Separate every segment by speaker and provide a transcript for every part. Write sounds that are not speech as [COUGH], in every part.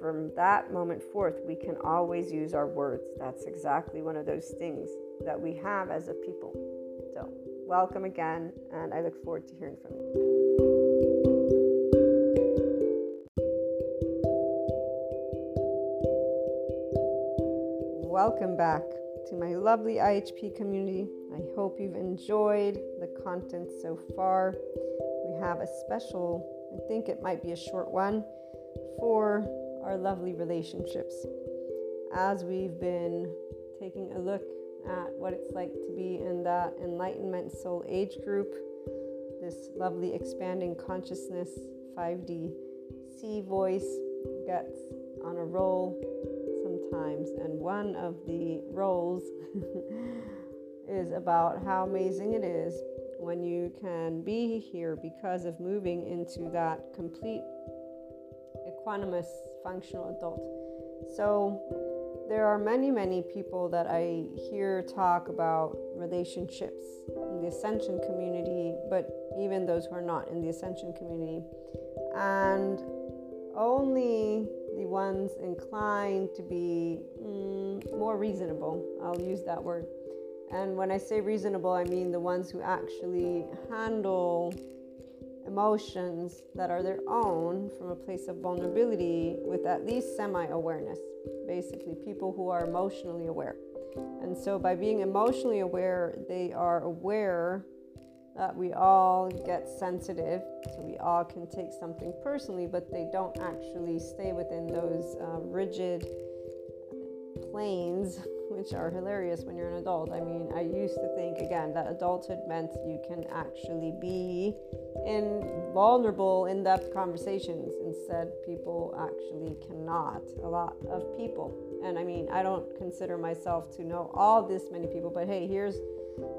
Speaker 1: from that moment forth, we can always use our words. That's exactly one of those things that we have as a people. So, welcome again, and I look forward to hearing from you. Welcome back. to my lovely IHP community. I hope you've enjoyed the content so far. We have a special, I think it might be a short one, for our lovely relationships. As we've been taking a look at what it's like to be in that enlightenment soul age group, this lovely expanding consciousness 5D C voice gets on a roll sometimes, and one of the rolls [LAUGHS] is about how amazing it is when you can be here because of moving into that complete equanimous functional adult. So, there are many, many people that I hear talk about relationships in the Ascension community, but even those who are not in the Ascension community. And only the ones inclined to be mm, more reasonable, I'll use that word. And when I say reasonable, I mean the ones who actually handle emotions that are their own from a place of vulnerability with at least semi awareness. Basically, people who are emotionally aware. And so, by being emotionally aware, they are aware that we all get sensitive, so we all can take something personally, but they don't actually stay within those uh, rigid planes, which are hilarious when you're an adult. I mean, I used to think again that adulthood meant you can actually be in vulnerable, in depth conversations. Instead, people actually cannot. A lot of people. And I mean, I don't consider myself to know all this many people, but hey, here's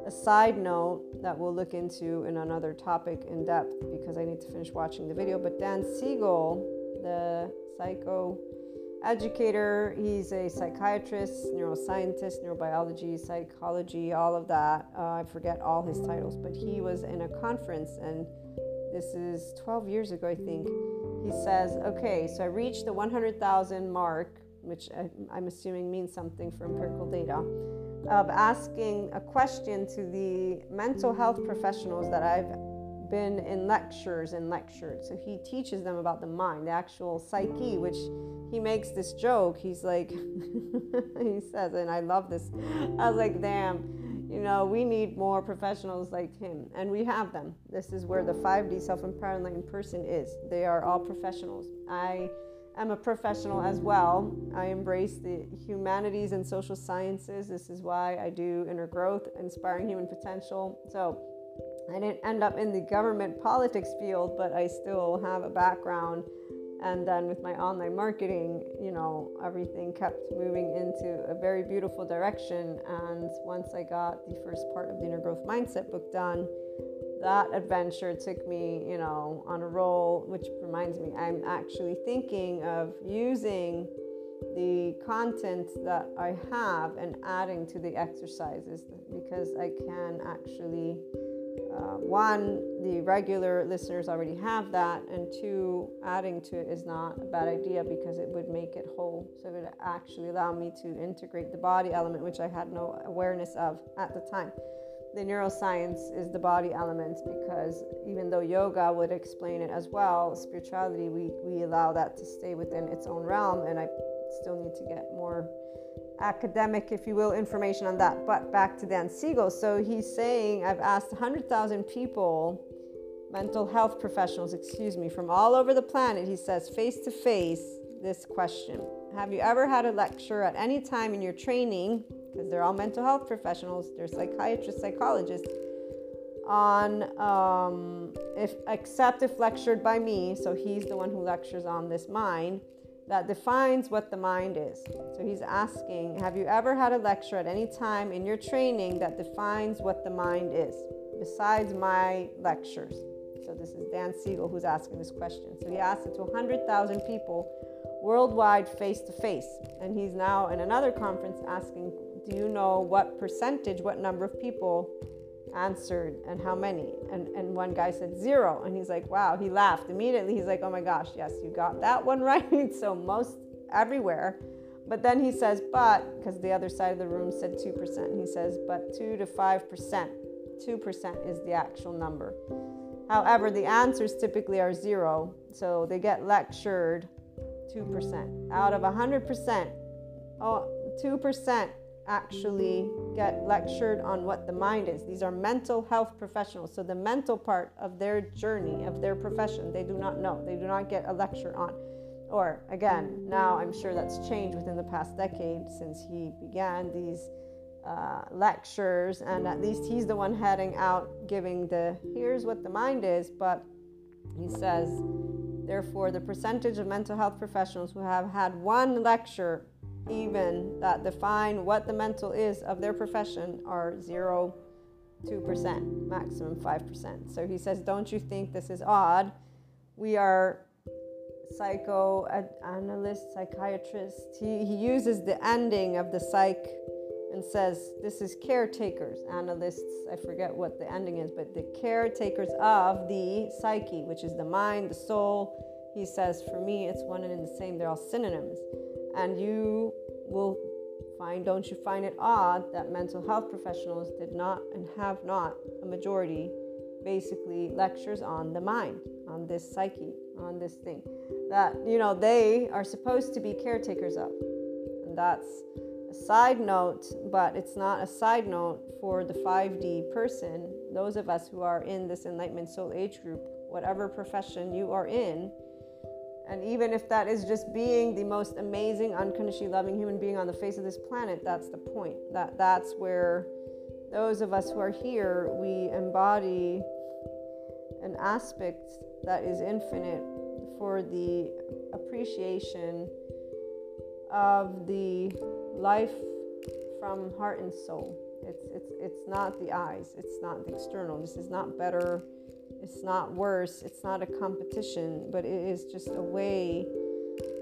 Speaker 1: a side note that we'll look into in another topic in depth because I need to finish watching the video. But Dan Siegel, the psycho educator, he's a psychiatrist, neuroscientist, neurobiology, psychology, all of that. Uh, I forget all his titles, but he was in a conference, and this is 12 years ago, I think. He says, Okay, so I reached the 100,000 mark, which I, I'm assuming means something for empirical data of asking a question to the mental health professionals that I've been in lectures and lectured. So he teaches them about the mind, the actual psyche, which he makes this joke. He's like, [LAUGHS] he says, and I love this. I was like, damn, you know, we need more professionals like him. And we have them. This is where the 5D self empowered enlightened person is. They are all professionals. I am a professional as well. I embrace the humanities and social sciences. This is why I do inner growth, inspiring human potential. So I didn't end up in the government politics field, but I still have a background. And then with my online marketing, you know, everything kept moving into a very beautiful direction. And once I got the first part of the inner growth mindset book done, that adventure took me, you know, on a roll, which reminds me, I'm actually thinking of using the content that I have and adding to the exercises because I can actually, uh, one, the regular listeners already have that, and two, adding to it is not a bad idea because it would make it whole. So it would actually allow me to integrate the body element, which I had no awareness of at the time the neuroscience is the body element because even though yoga would explain it as well, spirituality, we, we allow that to stay within its own realm. And I still need to get more academic, if you will, information on that. But back to Dan Siegel. So he's saying, I've asked 100,000 people, mental health professionals, excuse me, from all over the planet, he says, face to face, this question Have you ever had a lecture at any time in your training because they're all mental health professionals, they're psychiatrists, psychologists, on um, if except if lectured by me, so he's the one who lectures on this mind that defines what the mind is. So he's asking, have you ever had a lecture at any time in your training that defines what the mind is, besides my lectures? So this is Dan Siegel who's asking this question. So he asked it to 100,000 people worldwide face to face. And he's now in another conference asking do you know what percentage, what number of people answered and how many? And, and one guy said zero. And he's like, wow, he laughed immediately. He's like, oh my gosh, yes, you got that one [LAUGHS] right. so most everywhere. But then he says, but, because the other side of the room said 2%, he says, but 2 to 5%. 2% is the actual number. However, the answers typically are zero. So they get lectured 2%. Out of 100%, oh, 2% actually get lectured on what the mind is. These are mental health professionals. So, the mental part of their journey, of their profession, they do not know. They do not get a lecture on. Or, again, now I'm sure that's changed within the past decade since he began these uh, lectures, and at least he's the one heading out giving the here's what the mind is. But he says, therefore, the percentage of mental health professionals who have had one lecture even that define what the mental is of their profession are 0 2%, maximum 5%. So he says, Don't you think this is odd? We are psychoanalysts, uh, psychiatrists. He, he uses the ending of the psych and says, This is caretakers, analysts. I forget what the ending is, but the caretakers of the psyche, which is the mind, the soul. He says, For me, it's one and the same. They're all synonyms. And you will find, don't you find it odd that mental health professionals did not and have not, a majority, basically lectures on the mind, on this psyche, on this thing that, you know, they are supposed to be caretakers of. And that's a side note, but it's not a side note for the 5D person, those of us who are in this enlightenment soul age group, whatever profession you are in and even if that is just being the most amazing, unconditionally loving human being on the face of this planet, that's the point. That that's where those of us who are here, we embody an aspect that is infinite for the appreciation of the life from heart and soul. It's it's it's not the eyes, it's not the external. This is not better it's not worse, it's not a competition, but it is just a way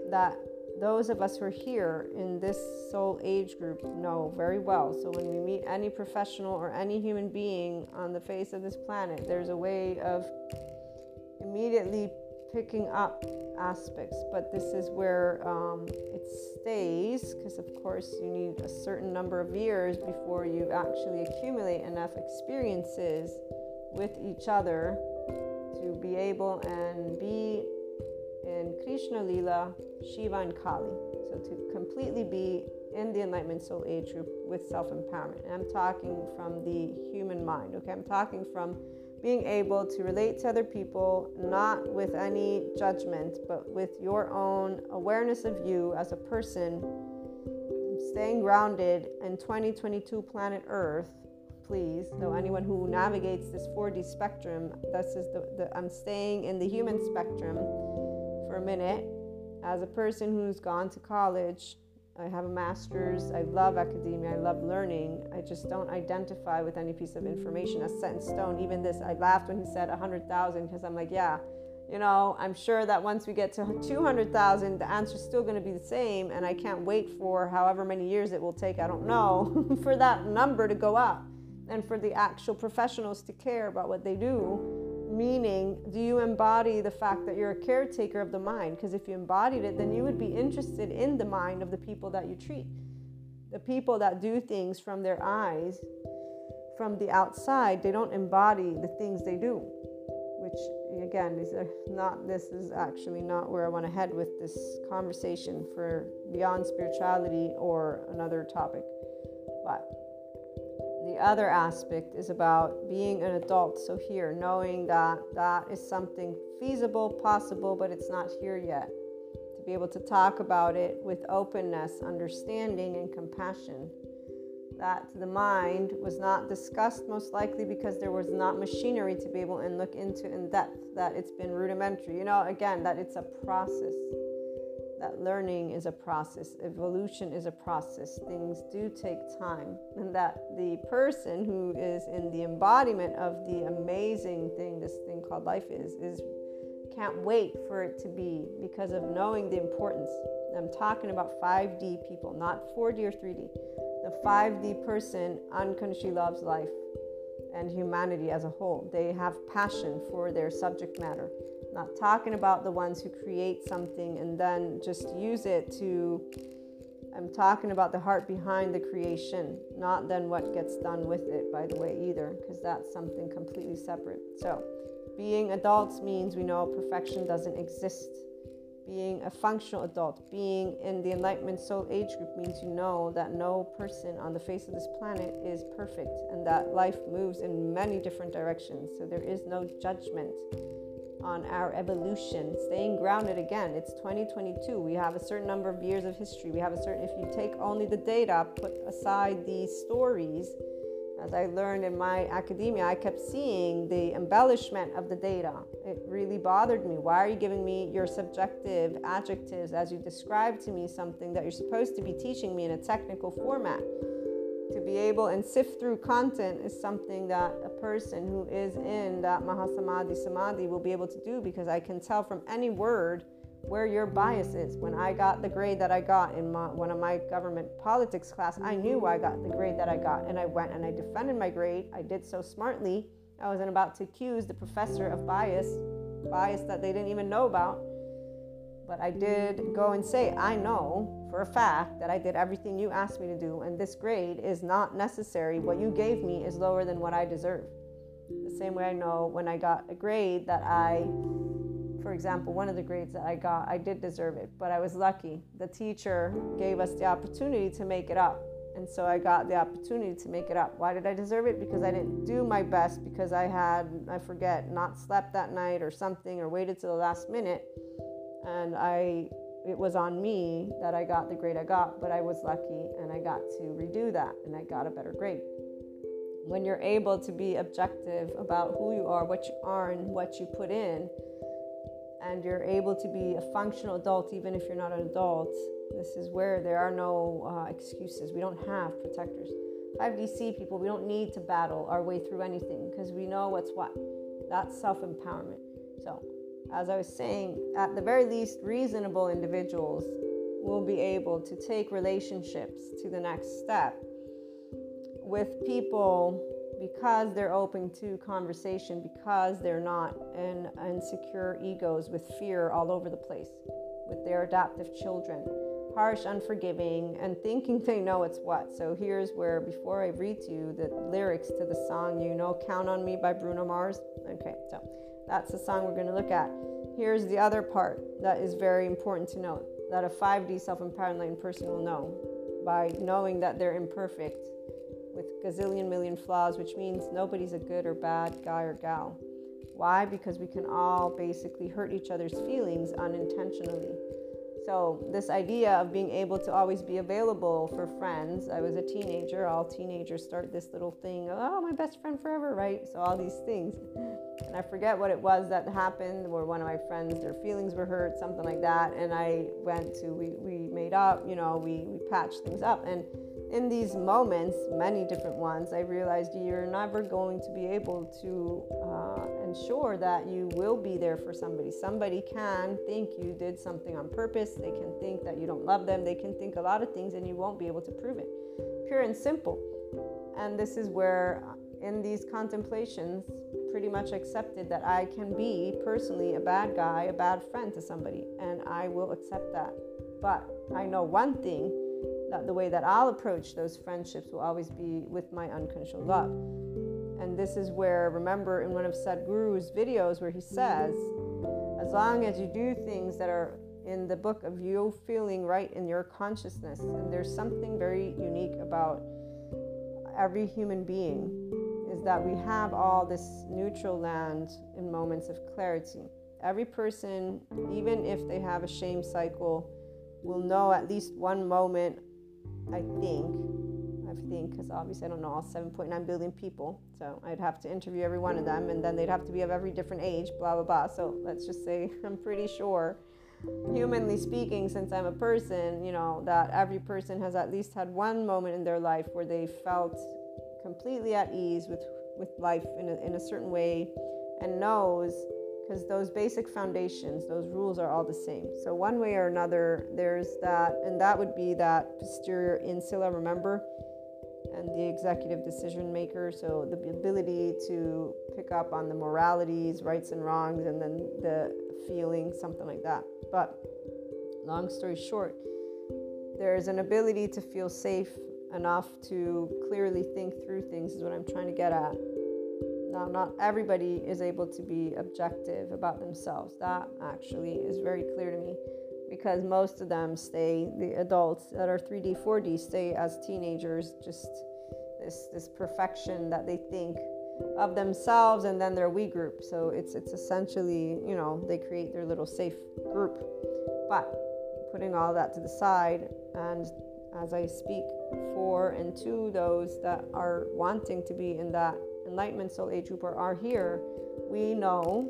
Speaker 1: that those of us who are here in this soul age group know very well. So when we meet any professional or any human being on the face of this planet, there's a way of immediately picking up aspects. But this is where um, it stays, because of course you need a certain number of years before you actually accumulate enough experiences with each other be able and be in Krishna Lila, Shiva, and Kali. So to completely be in the Enlightenment Soul Age group with self empowerment. I'm talking from the human mind, okay? I'm talking from being able to relate to other people, not with any judgment, but with your own awareness of you as a person, staying grounded in 2022 planet Earth please. So anyone who navigates this 4D spectrum, this is the, the I'm staying in the human spectrum for a minute. As a person who's gone to college, I have a master's. I love academia. I love learning. I just don't identify with any piece of information as set in stone. Even this, I laughed when he said 100,000 because I'm like, yeah, you know, I'm sure that once we get to 200,000, the answer is still going to be the same. And I can't wait for however many years it will take, I don't know, [LAUGHS] for that number to go up and for the actual professionals to care about what they do. Meaning, do you embody the fact that you're a caretaker of the mind? Because if you embodied it, then you would be interested in the mind of the people that you treat. The people that do things from their eyes, from the outside, they don't embody the things they do. Which, again, is not. This is actually not where I want to head with this conversation for beyond spirituality or another topic. But the other aspect is about being an adult. So, here, knowing that that is something feasible, possible, but it's not here yet. To be able to talk about it with openness, understanding, and compassion. That the mind was not discussed, most likely because there was not machinery to be able and look into in depth, that it's been rudimentary. You know, again, that it's a process that learning is a process, evolution is a process, things do take time, and that the person who is in the embodiment of the amazing thing this thing called life is, is can't wait for it to be because of knowing the importance. I'm talking about 5D people, not 4D or 3D. The 5D person unconsciously loves life and humanity as a whole. They have passion for their subject matter not talking about the ones who create something and then just use it to I'm talking about the heart behind the creation, not then what gets done with it, by the way, either, because that's something completely separate. So, being adults means we know perfection doesn't exist. being a functional adult, being in the Enlightenment Soul Age group means you know that no person on the face of this planet is perfect and that life moves in many different directions. So there is no judgment on our evolution. Staying grounded again, it's 2022. We have a certain number of years of history. We have a certain, if you take only the data, put aside these stories, as I learned in my academia, I kept seeing the embellishment of the data. It really bothered me. Why are you giving me your subjective adjectives as you describe to me something that you're supposed to be teaching me in a technical format? To be able and sift through content is something that a person who is in that Mahasamadhi Samadhi will be able to do because I can tell from any word where your bias is. When I got the grade that I got in my, one of my government politics class, I knew I got the grade that I got, and I went and I defended my grade. I did so smartly. I wasn't about to accuse the professor of bias, bias that they didn't even know about. But I did go and say, I know for a fact that I did everything you asked me to do, and this grade is not necessary. What you gave me is lower than what I deserve. The same way I know when I got a grade that I for example, one of the grades that I got, I did deserve it, but I was lucky. The teacher gave us the opportunity to make it up. And so I got the opportunity to make it up. Why did I deserve it? Because I didn't do my best, because I had, I forget, not slept that night or something, or waited to the last minute. And I, it was on me that I got the grade I got, but I was lucky and I got to redo that and I got a better grade. When you're able to be objective about who you are, what you are, and what you put in, and you're able to be a functional adult even if you're not an adult, this is where there are no uh, excuses. We don't have protectors. 5DC people, we don't need to battle our way through anything because we know what's what. That's self empowerment. So, as I was saying, at the very least, reasonable individuals will be able to take relationships to the next step with people because they're open to conversation, because they're not in insecure egos with fear all over the place, with their adaptive children, harsh, unforgiving, and thinking they know it's what. So here's where, before I read to you the lyrics to the song, you know, Count on Me by Bruno Mars. Okay, so that's the song we're going to look at. Here's the other part that is very important to note that a 5D self empowered person will know by knowing that they're imperfect with gazillion million flaws, which means nobody's a good or bad guy or gal. Why? Because we can all basically hurt each other's feelings unintentionally. So, this idea of being able to always be available for friends, I was a teenager, all teenagers start this little thing, oh, my best friend forever, right? So, all these things. And I forget what it was that happened, where one of my friends, their feelings were hurt, something like that. And I went to, we, we made up, you know, we, we patched things up. And in these moments, many different ones, I realized you're never going to be able to uh, ensure that you will be there for somebody. Somebody can think you did something on purpose, they can think that you don't love them, they can think a lot of things, and you won't be able to prove it. Pure and simple. And this is where, uh, in these contemplations, pretty much accepted that I can be personally a bad guy, a bad friend to somebody, and I will accept that. But I know one thing that the way that I'll approach those friendships will always be with my unconditional love. And this is where, remember in one of Sadhguru's videos, where he says, as long as you do things that are in the book of you feeling right in your consciousness, and there's something very unique about every human being, is that we have all this neutral land in moments of clarity. Every person, even if they have a shame cycle, will know at least one moment I think. I think, because obviously I don't know all 7.9 billion people. So I'd have to interview every one of them, and then they'd have to be of every different age, blah, blah, blah. So let's just say [LAUGHS] I'm pretty sure, humanly speaking, since I'm a person, you know, that every person has at least had one moment in their life where they felt completely at ease with, with life in a, in a certain way and knows because those basic foundations, those rules are all the same. So, one way or another, there's that, and that would be that posterior insula, remember, and the executive decision maker. So, the ability to pick up on the moralities, rights and wrongs, and then the feeling, something like that. But, long story short, there's an ability to feel safe enough to clearly think through things, is what I'm trying to get at Now, not everybody is able to be objective about themselves. That actually is very clear to me because most of them stay, the adults that are 3D, 4D, stay as teenagers, just this, this perfection that they think of themselves and then their we group. So it's, it's essentially, you know, they create their little safe group. But putting all that to the side, and as I speak for and to those that are wanting to be in that enlightenment soul age group or are here, we know,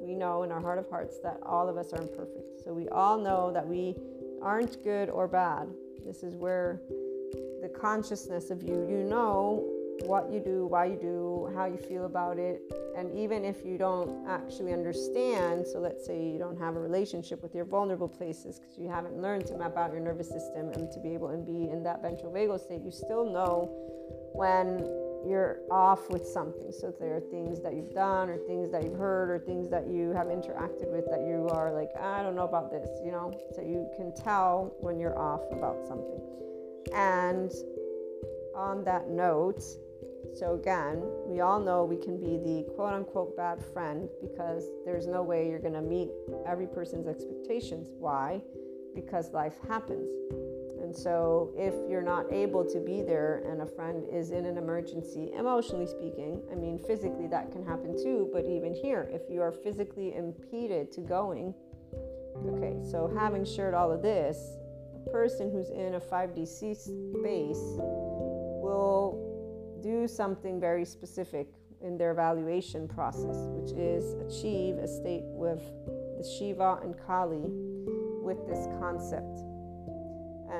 Speaker 1: we know in our heart of hearts that all of us are imperfect. So we all know that we aren't good or bad. This is where the consciousness of you, you know what you do, why you do, how you feel about it. And even if you don't actually understand, so let's say you don't have a relationship with your vulnerable places because you haven't learned to map out your nervous system and to be able to be in that ventral vagal state, you still know when you're off with something. So there are things that you've done or things that you've heard or things that you have interacted with that you are like, I don't know about this, you know? So you can tell when you're off about something. And on that note, so again, we all know we can be the quote unquote bad friend because there's no way you're going to meet every person's expectations. Why? Because life happens. And so, if you're not able to be there and a friend is in an emergency, emotionally speaking, I mean, physically that can happen too, but even here, if you are physically impeded to going, okay, so having shared all of this, a person who's in a 5DC space will do something very specific in their evaluation process, which is achieve a state with the Shiva and Kali with this concept.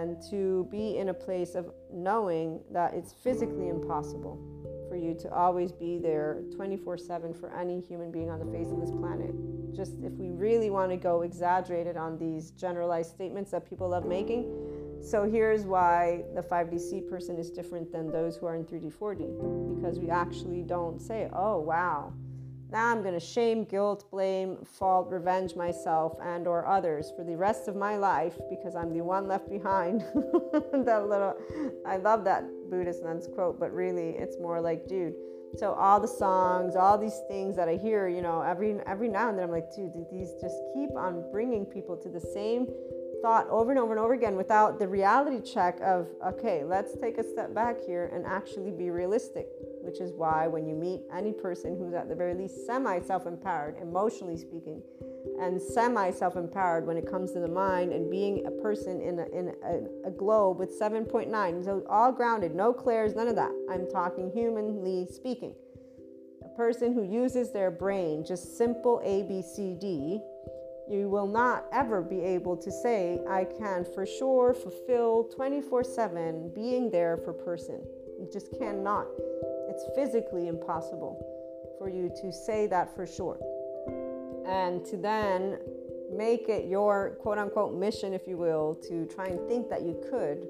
Speaker 1: And to be in a place of knowing that it's physically impossible for you to always be there 24 7 for any human being on the face of this planet. Just if we really want to go exaggerated on these generalized statements that people love making, so here's why the 5DC person is different than those who are in 3D, 4D, because we actually don't say, oh, wow, now I'm going to shame, guilt, blame, fault, revenge myself and or others for the rest of my life because I'm the one left behind. [LAUGHS] that little, I love that Buddhist nun's quote, but really it's more like, dude, so all the songs, all these things that I hear, you know, every every now and then I'm like, dude, these just keep on bringing people to the same thought over and over and over again without the reality check of, okay, let's take a step back here and actually be realistic. Which is why when you meet any person who's at the very least semi self empowered, emotionally speaking, and semi self empowered when it comes to the mind and being a person in a, in a, a globe with 7.9, so all grounded, no clairs, none of that. I'm talking humanly speaking. A person who uses their brain, just simple A, B, C, D, you will not ever be able to say, I can for sure fulfill 24 7 being there for person. You just cannot. It's physically impossible for you to say that for sure. And to then make it your quote unquote mission, if you will, to try and think that you could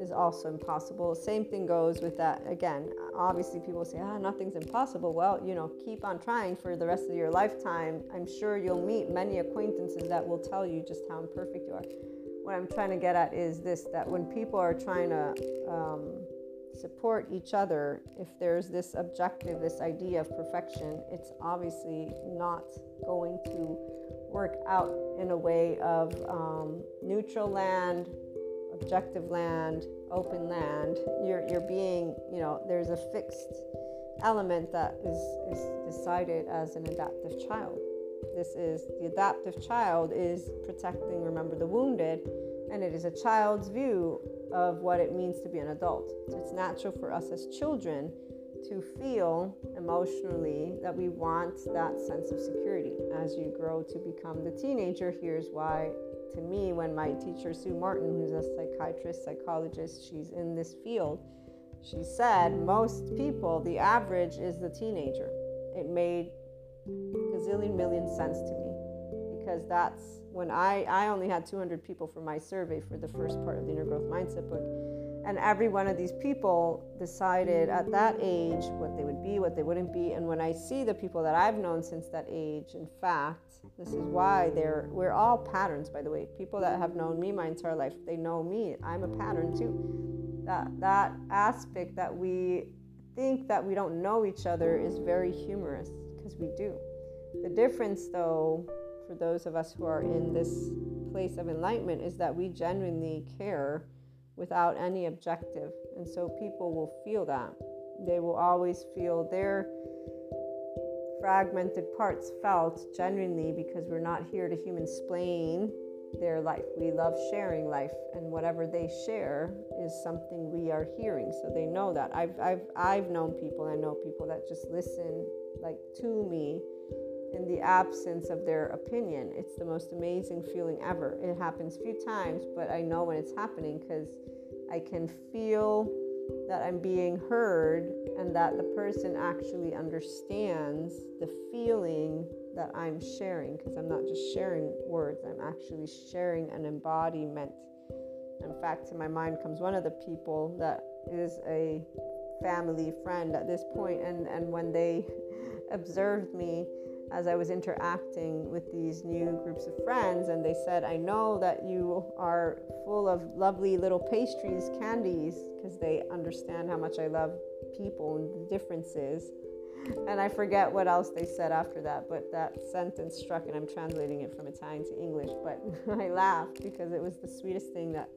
Speaker 1: is also impossible. Same thing goes with that. Again, obviously, people say, ah, nothing's impossible. Well, you know, keep on trying for the rest of your lifetime. I'm sure you'll meet many acquaintances that will tell you just how imperfect you are. What I'm trying to get at is this that when people are trying to um, support each other, if there's this objective, this idea of perfection, it's obviously not going to work out in a way of um, neutral land objective land, open land, you're, you're being, you know, there's a fixed element that is, is decided as an adaptive child. This is the adaptive child is protecting, remember, the wounded, and it is a child's view of what it means to be an adult. It's natural for us as children to feel emotionally that we want that sense of security. As you grow to become the teenager, here's why to me when my teacher, Sue Martin, who's a psychiatrist, psychologist, she's in this field, she said most people, the average is the teenager. It made gazillion million sense to me because that's when I, I only had 200 people for my survey for the first part of the Inner Growth Mindset book. And every one of these people decided at that age what they would be, what they wouldn't be. And when I see the people that I've known since that age, in fact, this is why they're we're all patterns, by the way. People that have known me my entire life, they know me. I'm a pattern too. That that aspect that we think that we don't know each other is very humorous because we do. The difference, though, for those of us who are in this place of enlightenment, is that we genuinely care without any objective. And so people will feel that. They will always feel their fragmented parts felt genuinely because we're not here to human explain their life. We love sharing life, and whatever they share is something we are hearing. So they know that. I've I've I've known people. I know people that just listen like to me in the absence of their opinion. It's the most amazing feeling ever. It happens a few times, but I know when it's happening because I can feel that I'm being heard and that the person actually understands the feeling that I'm sharing because I'm not just sharing words, I'm actually sharing an embodiment. In fact, to my mind comes one of the people that is a family friend at this point, and, and when they [LAUGHS] observed me as I was interacting with these new groups of friends, and they said, I know that you are full of lovely little pastries, candies, because they understand how much I love people and the differences and I forget what else they said after that, but that sentence struck, and I'm translating it from Italian to English. But [LAUGHS] I laughed because it was the sweetest thing that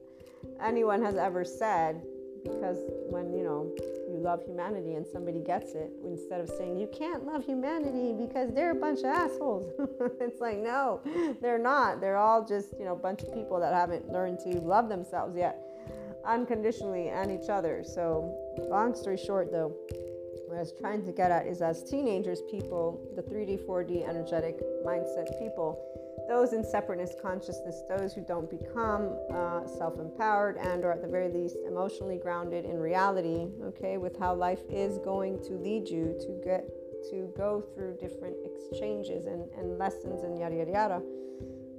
Speaker 1: anyone has ever said. Because when you know you love humanity and somebody gets it, instead of saying you can't love humanity because they're a bunch of assholes, [LAUGHS] it's like no, they're not. They're all just you know a bunch of people that haven't learned to love themselves yet, unconditionally and each other. So long story short, though what I was trying to get at is as teenagers, people, the 3D, 4D energetic mindset people, those in separateness consciousness, those who don't become uh, self-empowered and or at the very least emotionally grounded in reality, okay, with how life is going to lead you to get to go through different exchanges and, and lessons and yada yada yada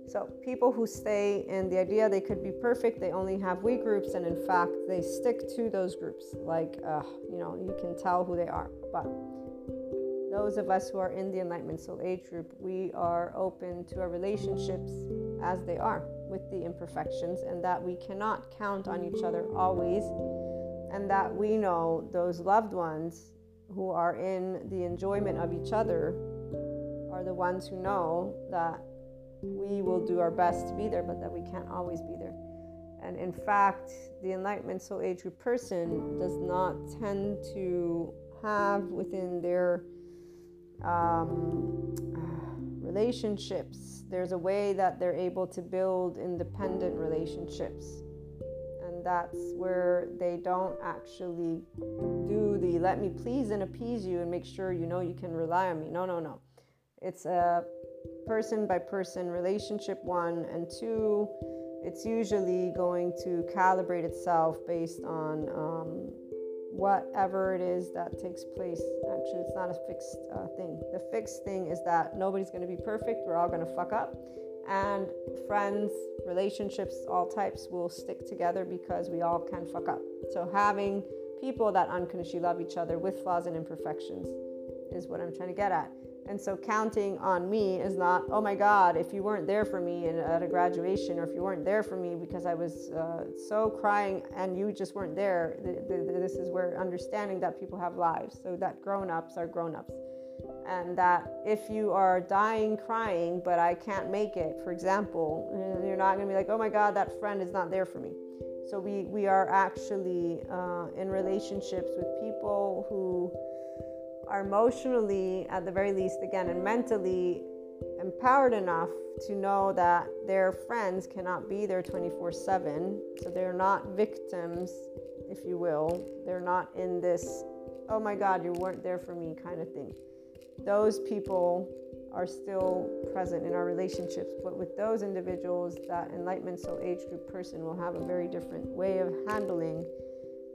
Speaker 1: so, people who stay in the idea they could be perfect, they only have we groups, and in fact, they stick to those groups. Like, uh, you know, you can tell who they are. But those of us who are in the Enlightenment Soul Age group, we are open to our relationships as they are with the imperfections, and that we cannot count on each other always, and that we know those loved ones who are in the enjoyment of each other are the ones who know that we will do our best to be there, but that we can't always be there. And in fact, the Enlightenment Soul Age group person does not tend to have within their um, [SIGHS] relationships, there's a way that they're able to build independent relationships. And that's where they don't actually do the let me please and appease you and make sure you know you can rely on me. No, no, no. It's a person by person relationship, one, and two, it's usually going to calibrate itself based on um, whatever it is that takes place. Actually, it's not a fixed uh, thing. The fixed thing is that nobody's going to be perfect, we're all going to fuck up. And friends, relationships, all types will stick together because we all can fuck up. So, having people that unconditionally love each other with flaws and imperfections is what I'm trying to get at. And so counting on me is not, oh my God, if you weren't there for me at a graduation, or if you weren't there for me because I was uh, so crying and you just weren't there. The, the, this is where understanding that people have lives, so that grown ups are grown ups. And that if you are dying crying, but I can't make it, for example, you're not going to be like, oh my God, that friend is not there for me. So we, we are actually uh, in relationships with people who are emotionally, at the very least, again, and mentally empowered enough to know that their friends cannot be there 24 7. So they're not victims, if you will. They're not in this, oh my God, you weren't there for me kind of thing. Those people are still present in our relationships, but with those individuals, that enlightenment soul age group person will have a very different way of handling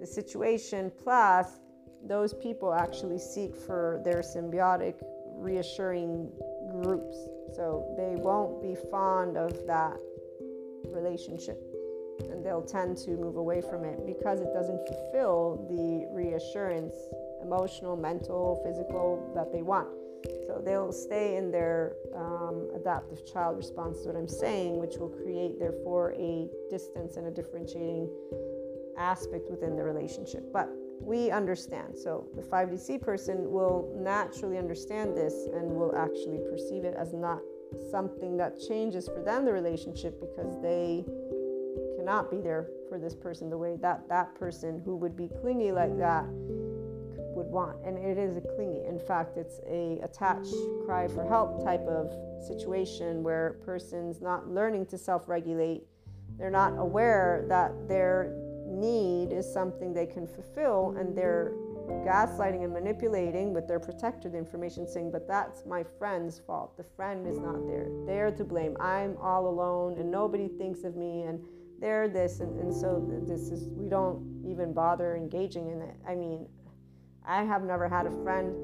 Speaker 1: the situation. Plus, those people actually seek for their symbiotic, reassuring groups. So they won't be fond of that relationship and they'll tend to move away from it because it doesn't fulfill the reassurance, emotional, mental, physical, that they want. So they'll stay in their um, adaptive child response to what I'm saying, which will create, therefore, a distance and a differentiating aspect within the relationship. But we understand. So the 5DC person will naturally understand this and will actually perceive it as not something that changes for them the relationship because they cannot be there for this person the way that that person who would be clingy like that would want and it is a clingy in fact it's a attached cry for help type of situation where person's not learning to self-regulate they're not aware that their need is something they can fulfill and they're gaslighting and manipulating with their protector the information saying but that's my friend's fault. The friend is not there. They're to blame. I'm all alone and nobody thinks of me and they're this and, and so this is we don't even bother engaging in it. I mean i have never had a friend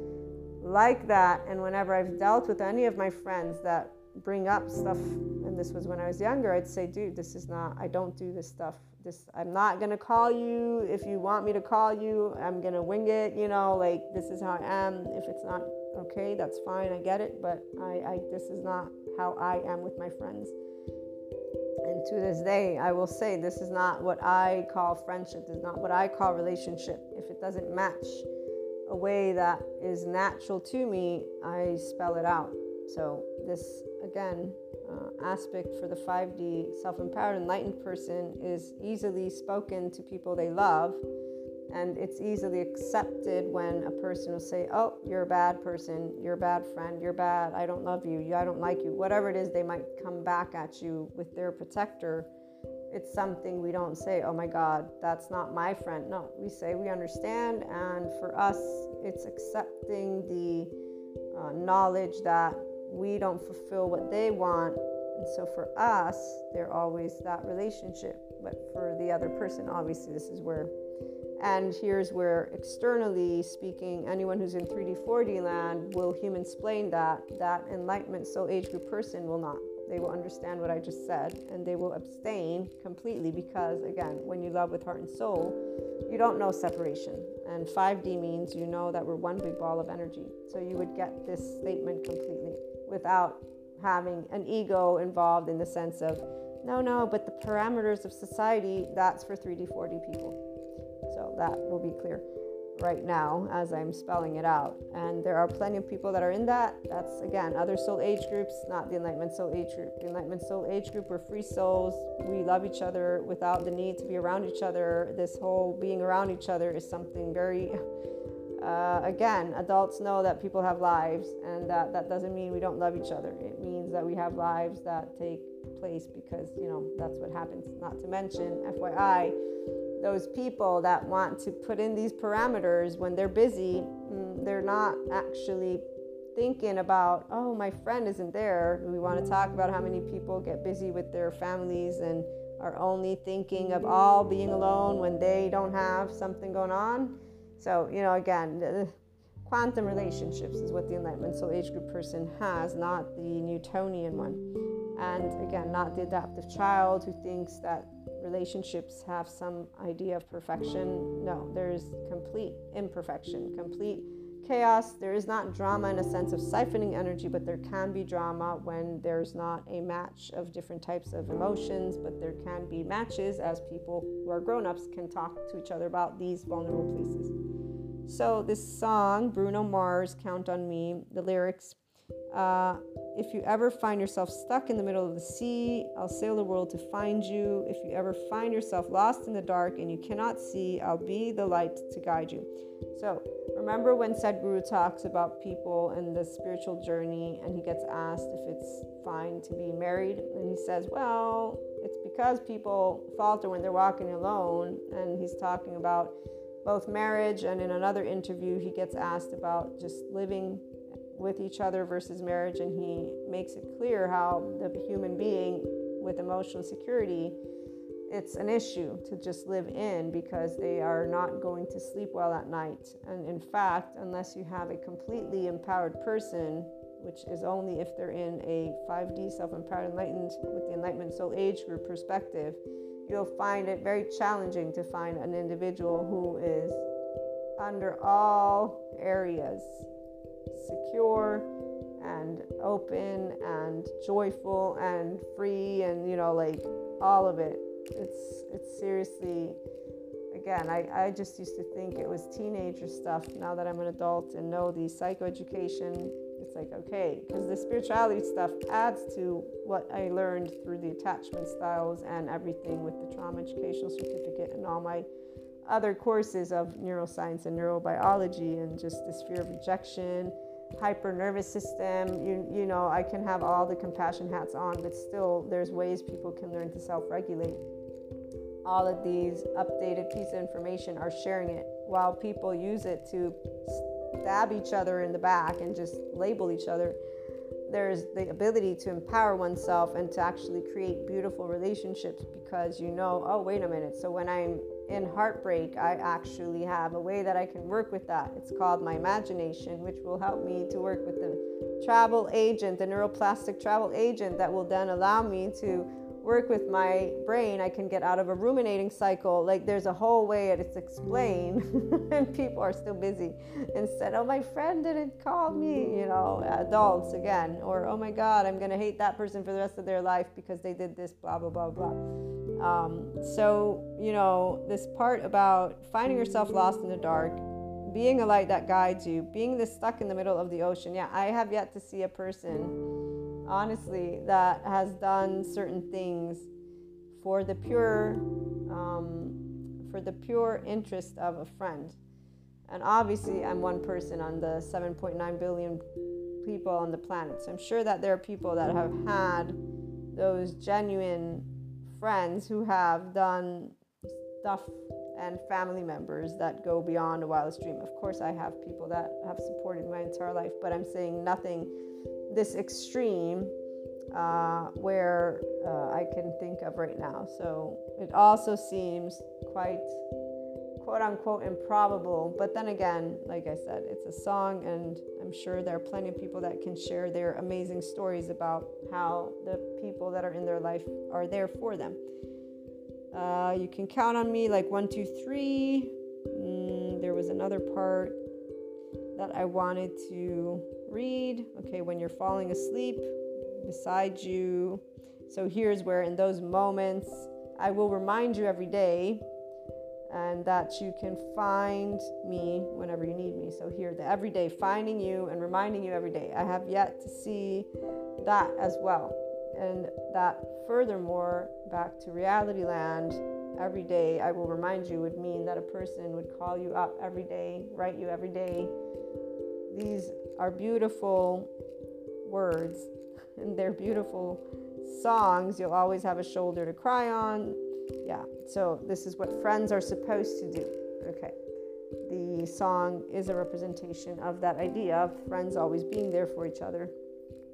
Speaker 1: like that and whenever i've dealt with any of my friends that bring up stuff and this was when i was younger i'd say dude this is not i don't do this stuff this i'm not going to call you. If you want me to call you i'm going to wing it you know like this is how i am. If it's not okay that's fine i get it but i, I this is not how i am with my friends. And to this day i will say this is not what i call friendship this is not what i call relationship. If it doesn't match a way that is natural to me i spell it out. So this again uh, aspect for the 5D self empowered enlightened person is easily spoken to people they love. And it's easily accepted when a person will say, Oh, you're a bad person, you're a bad friend, you're bad, I don't love you, I don't like you. Whatever it is, they might come back at you with their protector. It's something we don't say, Oh my God, that's not my friend. No, we say we understand. And for us, it's accepting the uh, knowledge that we don't fulfill what they want. And so for us, they're always that relationship. But for the other person, obviously, this is where. And here's where, externally speaking, anyone who's in 3D, 4D land will human explain that. That enlightenment soul age group person will not. They will understand what I just said and they will abstain completely because, again, when you love with heart and soul, you don't know separation. And 5D means you know that we're one big ball of energy. So you would get this statement completely without having an ego involved in the sense of, no, no, but the parameters of society, that's for 3D, 4D people. So that will be clear right now as I'm spelling it out. And there are plenty of people that are in that. That's again other soul age groups, not the Enlightenment Soul Age group. The Enlightenment Soul Age group, we're free souls. We love each other without the need to be around each other. This whole being around each other is something very [LAUGHS] uh, again, adults know that people have lives, and that, that doesn't mean we don't love each other. It means that we have lives that take place because, you know, that's what happens. Not to mention, FYI, those people that want to put in these parameters when they're busy, mm, they're not actually thinking about, oh, my friend isn't there. We want to talk about how many people get busy with their families and are only thinking of all being alone when they don't have something going on so, you know, again, the quantum relationships is what the Enlightenment Soul Age Group person has, not the Newtonian one. And again, not the adaptive child who thinks that relationships have some idea of perfection. No, there's complete imperfection, complete chaos. There is not drama in a sense of siphoning energy, but there can be drama when there's not a match of different types of emotions, but there can be matches as people who are grown ups can talk to each other about these vulnerable places. So, this song, Bruno Mars, Count on Me, the lyrics uh, if you ever find yourself stuck in the middle of the sea, I'll sail the world to find you. If you ever find yourself lost in the dark and you cannot see, I'll be the light to guide you. So, remember when Sadhguru talks about people and the spiritual journey, and he gets asked if it's fine to be married, and he says, Well, it's because people falter when they're walking alone, and he's talking about both marriage and in another interview he gets asked about just living with each other versus marriage, and he makes it clear how the human being with emotional security it's an issue to just live in because they are not going to sleep well at night. And in fact, unless you have a completely empowered person, which is only if they're in a 5D self empowered enlightened with the Enlightenment Soul Age group perspective, you'll find it very challenging to find an individual who is under all areas secure and open and joyful and free and you know like all of it it's it's seriously again, I, I just used to think it was teenager stuff. Now that I'm an adult and know the psychoeducation, it's like, okay, because the spirituality stuff adds to what I learned through the attachment styles and everything with the trauma educational certificate and all my other courses of neuroscience and neurobiology and just this fear of rejection hyper nervous system. You you know i can have all the compassion hats on but still there's ways people can learn to self-regulate. All of these updated pieces of information are sharing it while people use it to stab each other in the back and just label each other. There's the ability to empower oneself and to actually create beautiful relationships because you know oh wait a minute. So when i'm in heartbreak, I actually have a way that I can work with that. It's called my imagination, which will help me to work with the travel agent, the neuroplastic travel agent, that will then allow me to work with my brain. I can get out of a ruminating cycle. Like there's a whole way it's explained, [LAUGHS] and people are still busy. Instead, oh, my friend didn't call me, you know, adults again, or oh my God, I'm gonna hate that person for the rest of their life because they did this, blah, blah, blah, blah. Um, so, you know, this part about finding yourself lost in the dark, being a light that guides you, being this stuck in the middle of the ocean. Yeah, I have yet to see a person, honestly, that has done certain things for the pure, um, for the pure interest of a friend. And obviously, I'm one person on the 7.9 billion people on the planet. So I'm sure that there are people that have had those genuine friends who have done stuff and family members that go beyond a wildest dream. Of course, I have people that have supported my entire life, but I'm saying nothing this extreme uh, where uh, I can think of right now. So it also seems quite quote unquote improbable. But then again, like I said, it's a song, and I'm sure there are plenty of people that can share their amazing stories about how the people that are in their life are there for them. Uh, you can count on me like one, two, three. Mm, there was another part that I wanted to read. Okay, when you're falling asleep beside you. So here's where, in those moments, I will remind you every day and that you can find me whenever you need me. So, here, the everyday finding you and reminding you every day. I have yet to see that as well. And that, furthermore, back to reality land, every day I will remind you would mean that a person would call you up every day, write you every day. These are beautiful words [LAUGHS] and they're beautiful songs. You'll always have a shoulder to cry on yeah, so this is what friends are supposed to do. Okay. The song is a representation of that idea of friends always being there for each other,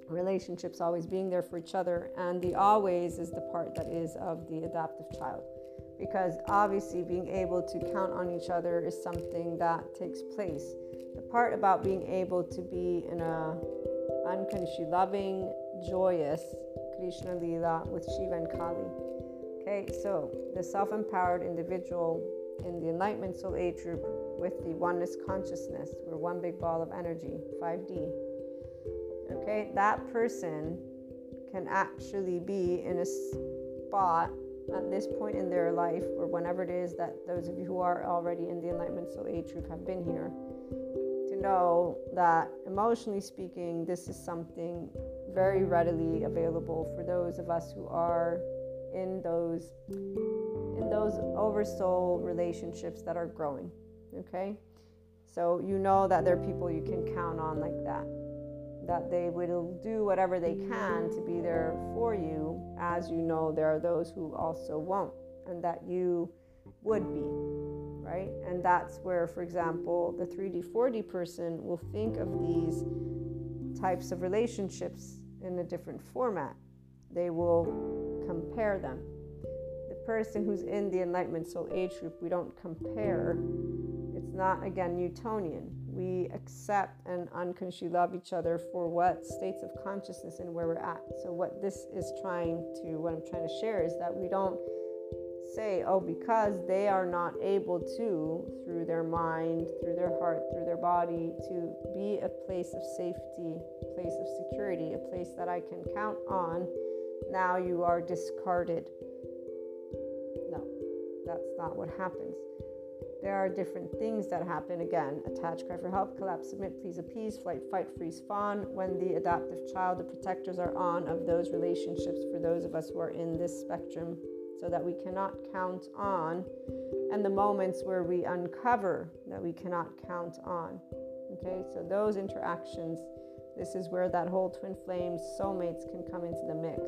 Speaker 1: relationships always being there for each other, and the always is the part that is of the adaptive child. Because obviously, being able to count on each other is something that takes place. The part about being able to be in a unconditionally loving, joyous Krishna Lila with Shiva and Kali Okay, so the self empowered individual in the Enlightenment Soul Age group with the oneness consciousness, we're one big ball of energy, 5D. Okay, that person can actually be in a spot at this point in their life, or whenever it is that those of you who are already in the Enlightenment Soul Age group have been here, to know that emotionally speaking, this is something very readily available for those of us who are in those in those oversoul relationships that are growing okay? So you know that there are people you can count on like that that they will do whatever they can to be there for you as you know there are those who also won't and that you would be right? And that's where for example the 3d 4d person will think of these types of relationships in a different format. They will compare them. The person who's in the Enlightenment Soul Age group, we don't compare. It's not, again, Newtonian. We accept and unconsciously love each other for what states of consciousness and where we're at. So, what this is trying to, what I'm trying to share is that we don't say, oh, because they are not able to, through their mind, through their heart, through their body, to be a place of safety, a place of security, a place that I can count on now you are discarded. No, that's not what happens. there are different things that happen again attach, cry for help, collapse, submit, please appease, flight, fight, freeze, fawn. When the adaptive child, the protectors are on of those relationships for those of us who are in this spectrum, so that we cannot count on, and the moments where we uncover that we cannot count on. Okay, so those interactions, this is where that whole twin flames, soulmates can come into the mix.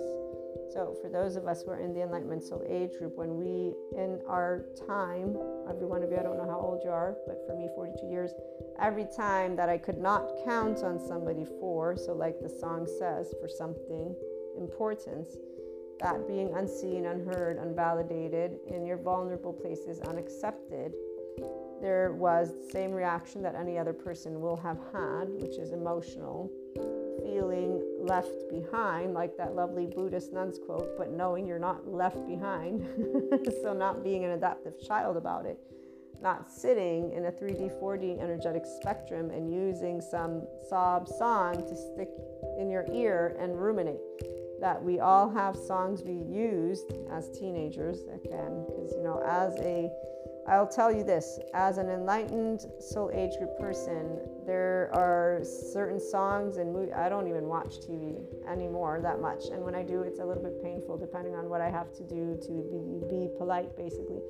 Speaker 1: So, for those of us who are in the Enlightenment Soul Age group, when we, in our time, every one of you, I don't know how old you are, but for me, 42 years, every time that I could not count on somebody for, so like the song says, for something importance, that being unseen, unheard, unvalidated, in your vulnerable places, unaccepted, there was the same reaction that any other person will have had, which is emotional feeling left behind, like that lovely Buddhist nun's quote, but knowing you're not left behind. [LAUGHS] so, not being an adaptive child about it, not sitting in a 3D, 4D energetic spectrum and using some sob song to stick in your ear and ruminate. That we all have songs we used as teenagers, again, because you know, as a I'll tell you this as an enlightened soul age group person, there are certain songs and movies. I don't even watch TV anymore that much. And when I do, it's a little bit painful depending on what I have to do to be, be polite, basically.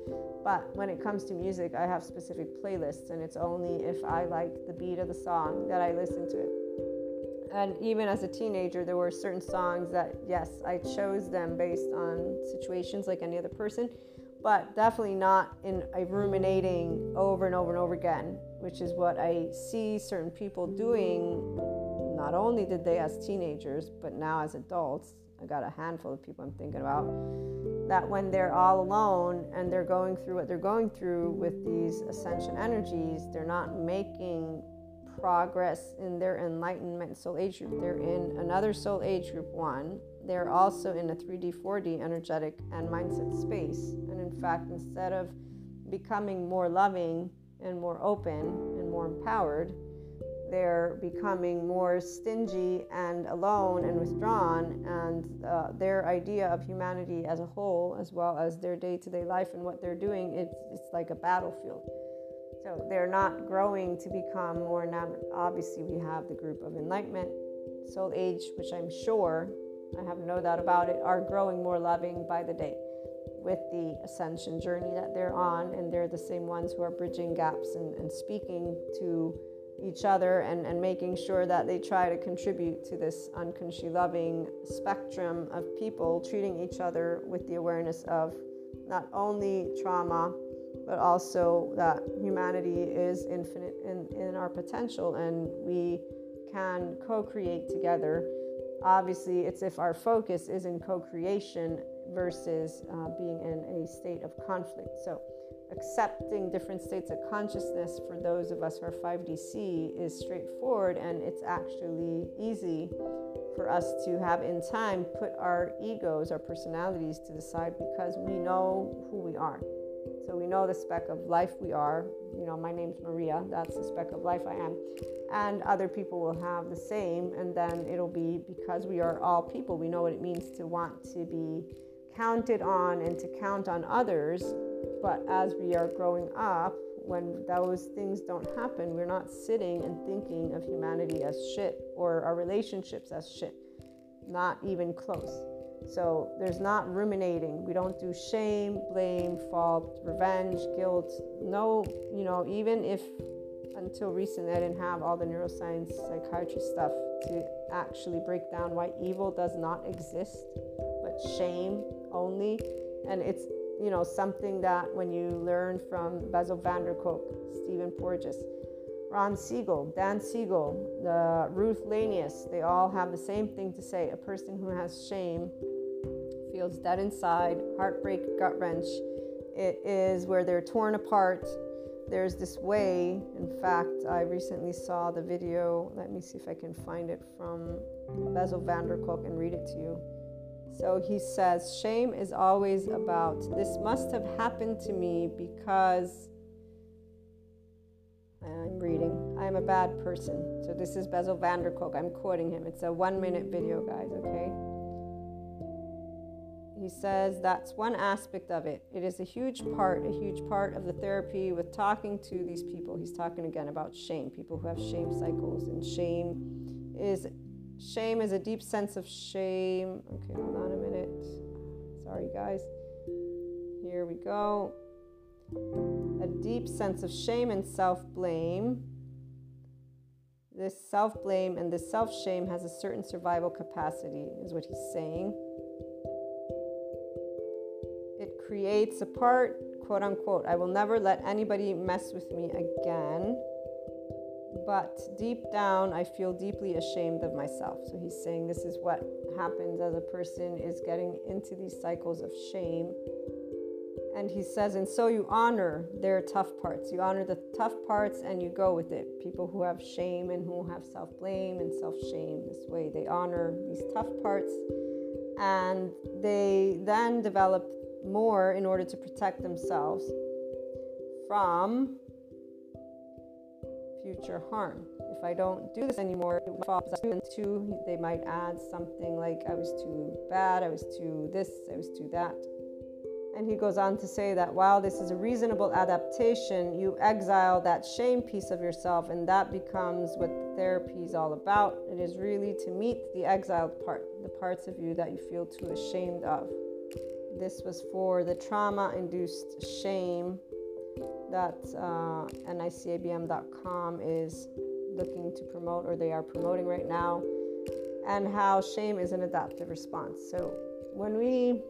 Speaker 1: But when it comes to music, I have specific playlists, and it's only if I like the beat of the song that I listen to it. And even as a teenager, there were certain songs that, yes, I chose them based on situations like any other person but definitely not in a ruminating over and over and over again, which is what I see certain people doing. Not only did they as teenagers, but now as adults. I got a handful of people I'm thinking about that when they're all alone and they're going through what they're going through with these ascension energies, they're not making progress in their enlightenment soul age group. They're in another soul age group one they're also in a 3D, 4D energetic and mindset space. And in fact, instead of becoming more loving and more open and more empowered, they're becoming more stingy and alone and withdrawn, and uh, their idea of humanity as a whole, as well as their day to day life and what they're doing, it's, it's like a battlefield. So they're not growing to become more enamored. Obviously, we have the group of enlightenment, soul age, which I'm sure I have no doubt about it, are growing more loving by the day with the ascension journey that they're on. And they're the same ones who are bridging gaps and, and speaking to each other and, and making sure that they try to contribute to this unconsciously loving spectrum of people treating each other with the awareness of not only trauma but also that humanity is infinite in, in our potential and we can co-create together obviously it's if our focus is in co-creation versus uh, being in a state of conflict so accepting different states of consciousness for those of us who are 5dc is straightforward and it's actually easy for us to have in time put our egos our personalities to the side because we know who we are so we know the speck of life we are. You know, my name's Maria. That's the speck of life I am. And other people will have the same. And then it'll be because we are all people, we know what it means to want to be counted on and to count on others. But as we are growing up, when those things don't happen, we're not sitting and thinking of humanity as shit or our relationships as shit. Not even close. So there's not ruminating. We don't do shame, blame, fault, revenge, guilt. No, you know, even if until recently I didn't have all the neuroscience, psychiatry stuff to actually break down why evil does not exist, but shame only. And it's, you know, something that when you learn from Bessel van der Kolk, Stephen Porges, Ron Siegel, Dan Siegel, the Ruth Lanius, they all have the same thing to say. A person who has shame feels dead inside, heartbreak, gut wrench. It is where they're torn apart. There's this way, in fact, I recently saw the video. Let me see if I can find it from Bessel van der Kolk and read it to you. So he says, Shame is always about this must have happened to me because I'm reading. I'm a bad person. So this is Bessel van der Kolk. I'm quoting him. It's a one minute video, guys, okay? He says that's one aspect of it. It is a huge part, a huge part of the therapy with talking to these people. He's talking again about shame, people who have shame cycles, and shame is shame is a deep sense of shame. Okay, hold on a minute. Sorry, guys. Here we go. A deep sense of shame and self blame. This self blame and this self shame has a certain survival capacity, is what he's saying creates a part, quote unquote, I will never let anybody mess with me again. But deep down, I feel deeply ashamed of myself. So he's saying this is what happens as a person is getting into these cycles of shame. And he says, and so you honor their tough parts. You honor the tough parts and you go with it. People who have shame and who have self blame and self shame, this way they honor these tough parts and they then develop more in order to protect themselves from future harm. If I don't do this anymore, into they might add something like I was too bad, I was too this, I was too that. And he goes on to say that while this is a reasonable adaptation, you exile that shame piece of yourself, and that becomes what the therapy is all about. It is really to meet the exiled part, the parts of you that you feel too ashamed of. This was for the trauma induced shame that uh, NICABM.com is looking to promote or they are promoting right now, and how shame is an adaptive response. So, when we,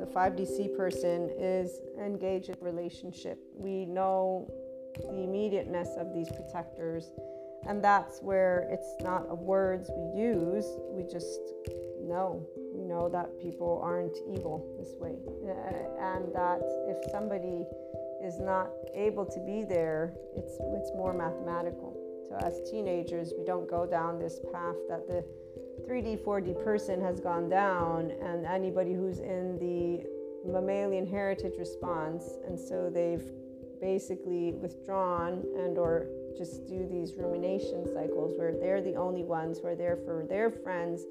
Speaker 1: the 5DC person, is engaged in relationship, we know the immediateness of these protectors, and that's where it's not a words we use, we just know know that people aren't evil this way. Uh, and that if somebody is not able to be there, it's, it's more mathematical. So, as teenagers, we don't go down this path that the 3D, 4D person has gone down, and anybody who's in the mammalian heritage response, and so they've basically withdrawn and or just do these rumination cycles where they're the only ones who are there for their friends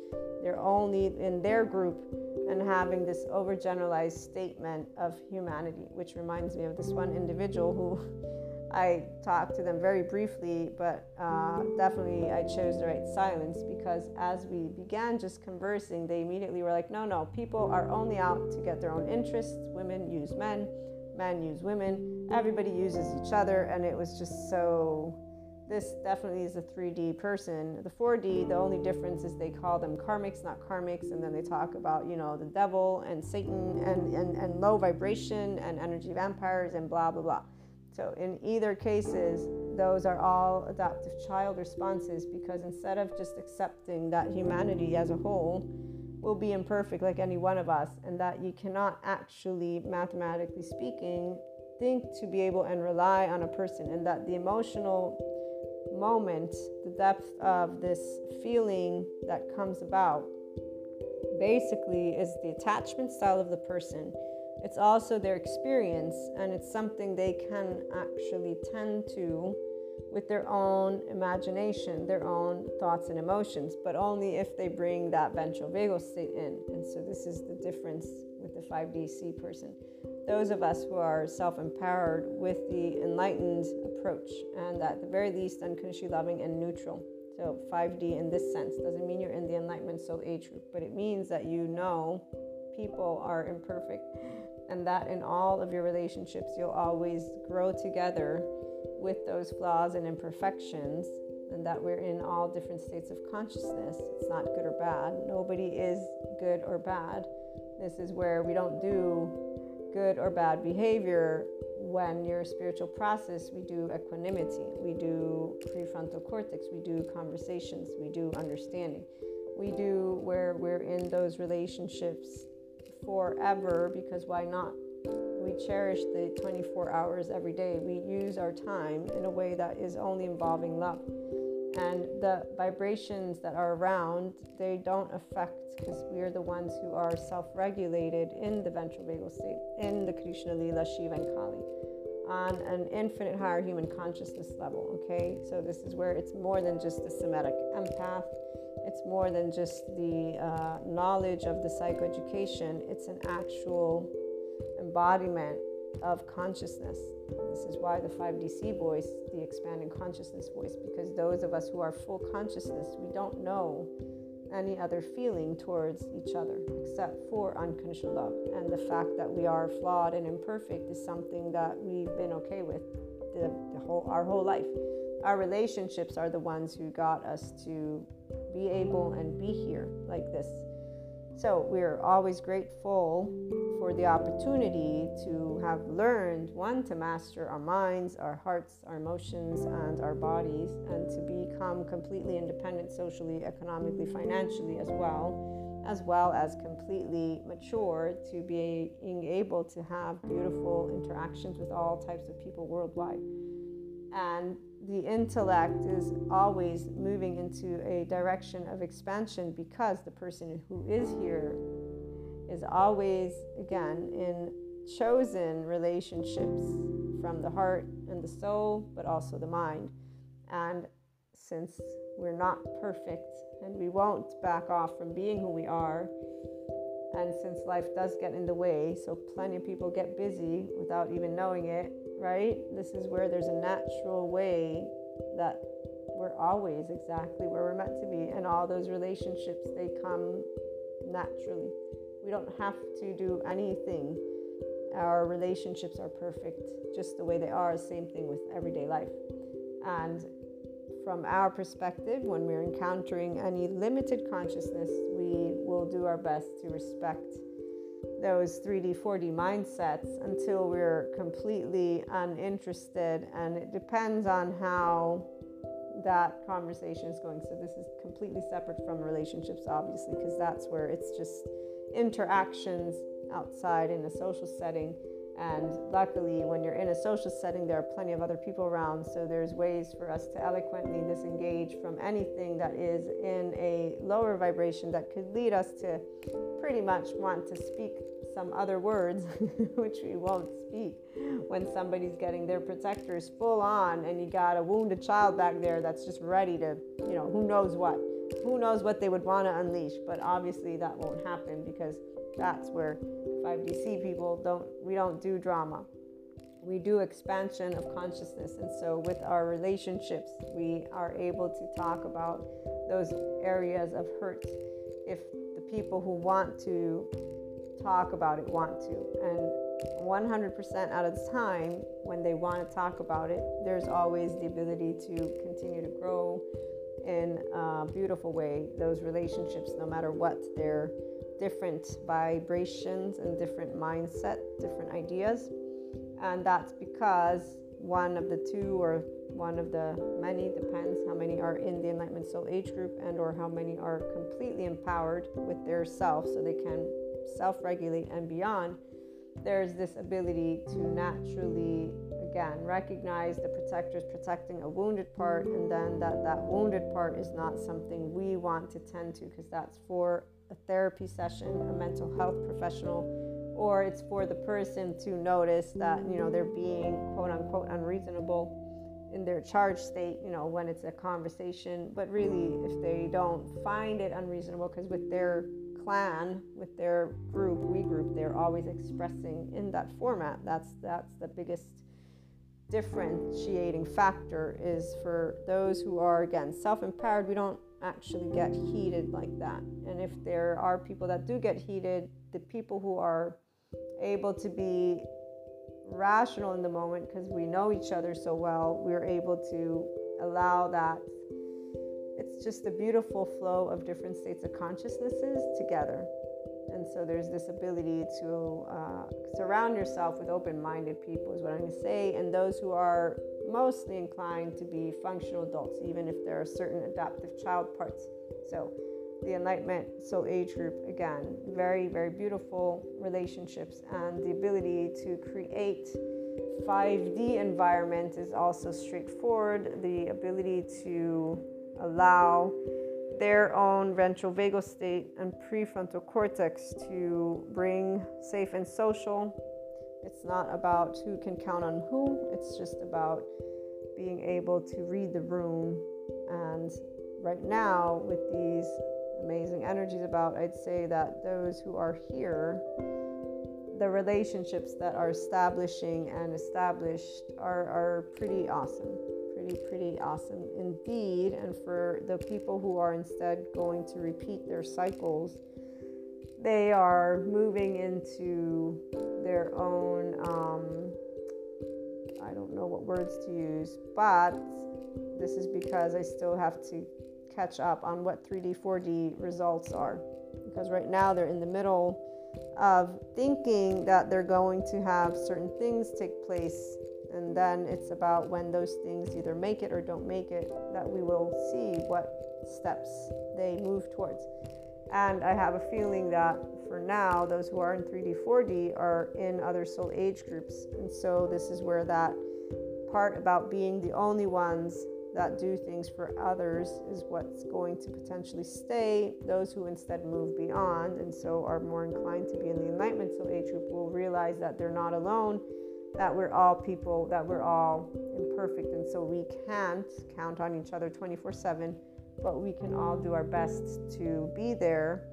Speaker 1: they're only in their group and having this overgeneralized statement of humanity, which reminds me of this one individual who [LAUGHS] I talked to them very briefly, but uh, definitely I chose the right silence because as we began just conversing, they immediately were like, no, no, people are only out to get their own interests. Women use men, men use women, everybody uses each other, and it was just so this definitely is a 3D person. The 4D, the only difference is they call them karmics, not karmics, and then they talk about, you know, the devil and Satan and, and, and low vibration and energy vampires and blah, blah, blah. So, in either cases, those are all adaptive child responses because instead of just accepting that humanity as a whole will be imperfect like any one of us, and that you cannot actually, mathematically speaking, think to be able and rely on a person, and that the emotional moment, the depth of this feeling that comes about, basically is the attachment style of the person. It's also their experience, and it's something they can actually tend to with their own imagination, their own thoughts and emotions, but only if they bring that ventral vagal state in. And so, this is the difference with the 5DC person those of us who are self empowered with the enlightened approach, and at the very least, unconditionally loving and neutral. So, 5D in this sense doesn't mean you're in the enlightenment soul age group, but it means that you know people are imperfect and that in all of your relationships, you'll always grow together with those flaws and imperfections, and that we're in all different states of consciousness. It's not good or bad. Nobody is good or bad. This is where we don't do good or bad behavior when your spiritual process we do equanimity we do prefrontal cortex we do conversations we do understanding we do where we're in those relationships forever because why not we cherish the 24 hours every day. We use our time in a way that is only involving love. And the vibrations that are around they don't affect because we are the ones who are self-regulated in the ventral vagal state in the krishna lila shiva and kali on an infinite higher human consciousness level okay? So this is where it's more than just the somatic empath. It's more than just the uh, knowledge of the psychoeducation, it's an actual embodiment of consciousness. This is why the 5DC voice, the expanding consciousness voice, because those of us who are full consciousness, we don't know any other feeling towards each other except for unconditional love. And the fact that we are flawed and imperfect is something that we've been okay with the, the whole our whole life. Our relationships are the ones who got us to be able and be here like this. So we're always grateful for the opportunity to have learned one to master our minds, our hearts, our emotions, and our bodies, and to become completely independent socially, economically, financially as well, as well as completely mature to being able to have beautiful interactions with all types of people worldwide. And the intellect is always moving into a direction of expansion because the person who is here is always, again, in chosen relationships from the heart and the soul, but also the mind. And since we're not perfect and we won't back off from being who we are, and since life does get in the way, so plenty of people get busy without even knowing it, right? This is where there's a natural way that we're always exactly where we're meant to be. And all those relationships, they come naturally. We don't have to do anything. Our relationships are perfect just the way they are. Same thing with everyday life. And from our perspective, when we're encountering any limited consciousness, we will do our best to respect those 3D, 4D mindsets until we're completely uninterested. And it depends on how that conversation is going. So, this is completely separate from relationships, obviously, because that's where it's just interactions outside in a social setting. And luckily, when you're in a social setting, there are plenty of other people around. So there's ways for us to eloquently disengage from anything that is in a lower vibration that could lead us to pretty much want to speak some other words, [LAUGHS] which we won't speak when somebody's getting their protectors full on and you got a wounded child back there that's just ready to, you know, who knows what who knows what they would want to unleash, but obviously that won't happen because that's where 5DC people don't we don't do drama. We do expansion of consciousness and so with our relationships we are able to talk about those areas of hurt if the people who want to talk about it want to and 100% out of the time when they want to talk about it there's always the ability to continue to grow in a beautiful way those relationships, no matter what their different vibrations and different mindset, different ideas. And that's because one of the two or one of the many depends how many are in the enlightenment soul age group and or how many are completely empowered with their self so they can self-regulate and beyond there's this ability to naturally again recognize the protectors protecting a wounded part and then that that wounded part is not something we want to tend to because that's for a therapy session a mental health professional or it's for the person to notice that you know they're being quote unquote unreasonable in their charge state you know when it's a conversation. But really if they don't find it unreasonable because with their clan with their group we group they're always expressing in that format. That's that's the biggest differentiating factor is for those who are again self-empowered. We don't actually get heated like that. And if there are people that do get heated the people who are able to be rational in the moment because we know each other so well we're able to allow that. It's just a beautiful flow of different states of consciousnesses together. And so there's this ability to uh, surround yourself with open minded people, is what I'm going to say, and those who are mostly inclined to be functional adults, even if there are certain adaptive child parts. So the Enlightenment Soul Age group, again, very, very beautiful relationships, and the ability to create 5D environment is also straightforward. The ability to allow their own ventral vagal state and prefrontal cortex to bring safe and social. It's not about who can count on who, it's just about being able to read the room and right now, with these amazing energies about, I'd say that those who are here, the relationships that are establishing and established are, are pretty awesome. Pretty, pretty awesome indeed. And for the people who are instead going to repeat their cycles, they are moving into their own, um, I don't know what words to use, but this is because I still have to catch up on what 3D, 4D results are. Because right now they're in the middle of thinking that they're going to have certain things take place. And then it's about when those things either make it or don't make it that we will see what steps they move towards. And I have a feeling that for now, those who are in 3D, 4D are in other soul age groups. And so this is where that part about being the only ones that do things for others is what's going to potentially stay. Those who instead move beyond and so are more inclined to be in the Enlightenment Soul Age group will realize that they're not alone, that we're all people, that we're all imperfect, and so we can't count on each other 24 7, but we can all do our best to be there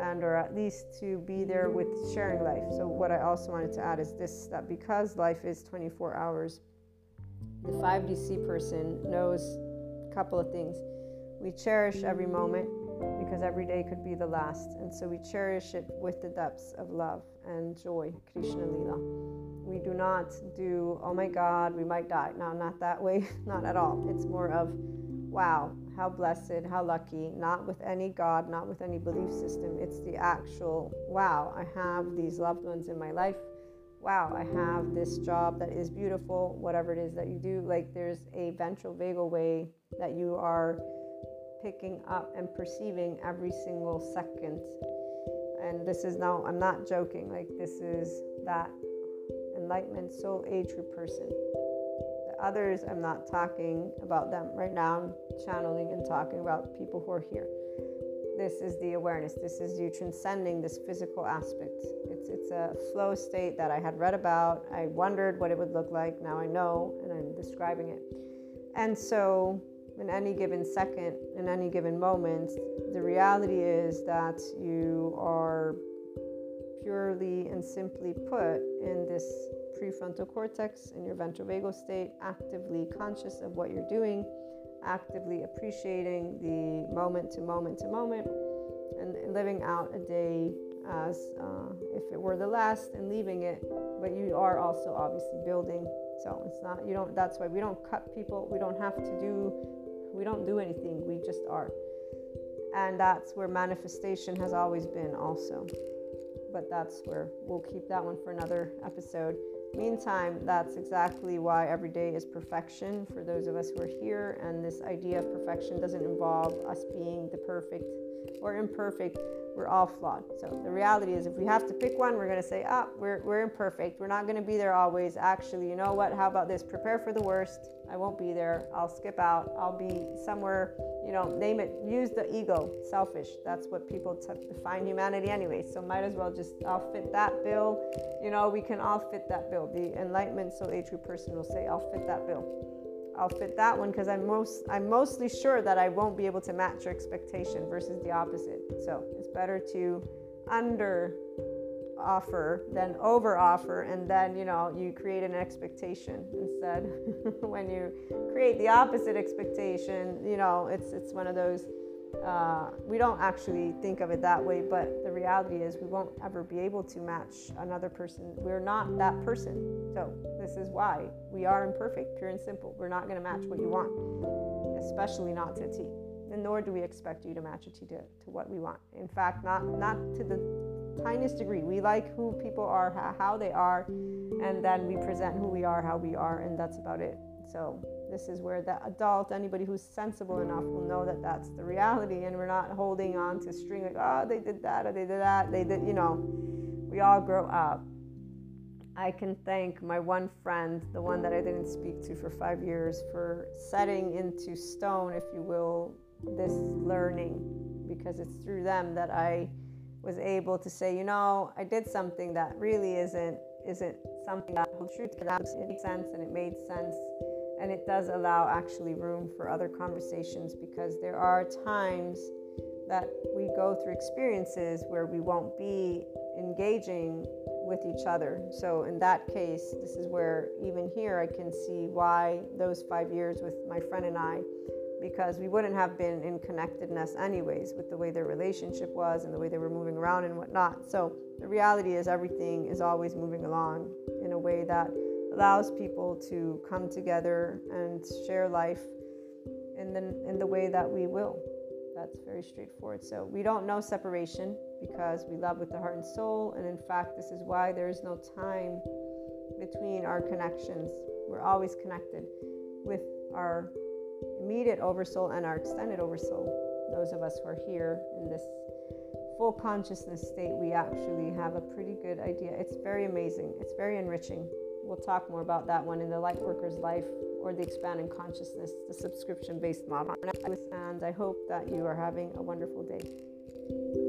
Speaker 1: and or at least to be there with sharing life. So what I also wanted to add is this that because life is 24 hours the 5DC person knows a couple of things. We cherish every moment because every day could be the last. And so we cherish it with the depths of love and joy, Krishna Lila. We do not do, oh my God, we might die. No, not that way, [LAUGHS] not at all. It's more of, wow, how blessed, how lucky, not with any God, not with any belief system. It's the actual, wow, I have these loved ones in my life wow, I have this job that is beautiful, whatever it is that you do. Like there's a ventral vagal way that you are picking up and perceiving every single second. And this is now, I'm not joking, like this is that enlightenment soul age person. The others, I'm not talking about them. Right now, I'm channeling and talking about people who are here. This is the awareness. This is you transcending this physical aspect. It's it's a flow state that i had read about. I wondered what it would look like. Now i know and i'm describing it. And so in any given second in any given moment the reality is that you are purely and simply put in this prefrontal cortex in your ventral vagal state actively conscious of what you're doing actively appreciating the moment to moment to moment and living out a day as uh, if it were the last and leaving it but you are also obviously building. So it's not you don't that's why we don't cut people. We don't have to do we don't do anything. We just are. And that's where manifestation has always been also. But that's where we'll keep that one for another episode Meantime, that's exactly why every day is perfection for those of us who are here. And this idea of perfection doesn't involve us being the perfect or imperfect. We're all flawed. So the reality is, if we have to pick one, we're going to say, ah, we're, we're imperfect. We're not going to be there always. Actually, you know what? How about this? Prepare for the worst. I won't be there. I'll skip out. I'll be somewhere, you know, name it. Use the ego, selfish. That's what people t- define humanity anyway. So might as well just, I'll fit that bill. You know, we can all fit that bill. The enlightenment soul age group person will say, I'll fit that bill. I'll fit that one because I'm most I'm mostly sure that I won't be able to match your expectation versus the opposite. So it's better to under offer than over offer and then you know you create an expectation instead [LAUGHS] when you create the opposite expectation you know it's it's one of those uh, we don't actually think of it that way but the reality is we won't ever be able to match another person. We're not that person. So this is why we are imperfect pure and simple. We're not going to match what you want especially not to a t. And nor do we expect you to match a t to, to what we want. In fact not not to the tiniest degree. We like who people are, how they are, and then we present who we are, how we are, and that's about it. So this is where the adult, anybody who's sensible enough, will know that that's the reality, and we're not holding on to string like, oh, they did that or they did that. They did, you know. We all grow up. I can thank my one friend, the one that I didn't speak to for five years, for setting into stone, if you will, this learning, because it's through them that I was able to say, you know, I did something that really isn't isn't something that holds true to that. It made sense and it made sense and it does allow actually room for other conversations because there are times that we go through experiences where we won't be engaging with each other. So, in that case, this is where even here I can see why those five years with my friend and I, because we wouldn't have been in connectedness anyways with the way their relationship was and the way they were moving around and whatnot. So, the reality is everything is always moving along in a way that allows people to come together and share life in the, in the way that we will. That's very straightforward. So we don't know separation because we love with the heart and soul. And in fact, this is why there is no time between our connections. We're always connected with our immediate oversoul and our extended oversoul. Those of us who are here in this full consciousness state, we actually have a pretty good idea. It's very amazing, it's very enriching. We'll talk more about that one in the Lightworker's Life or the expanding consciousness, the subscription based model. And I hope that you are having a wonderful day.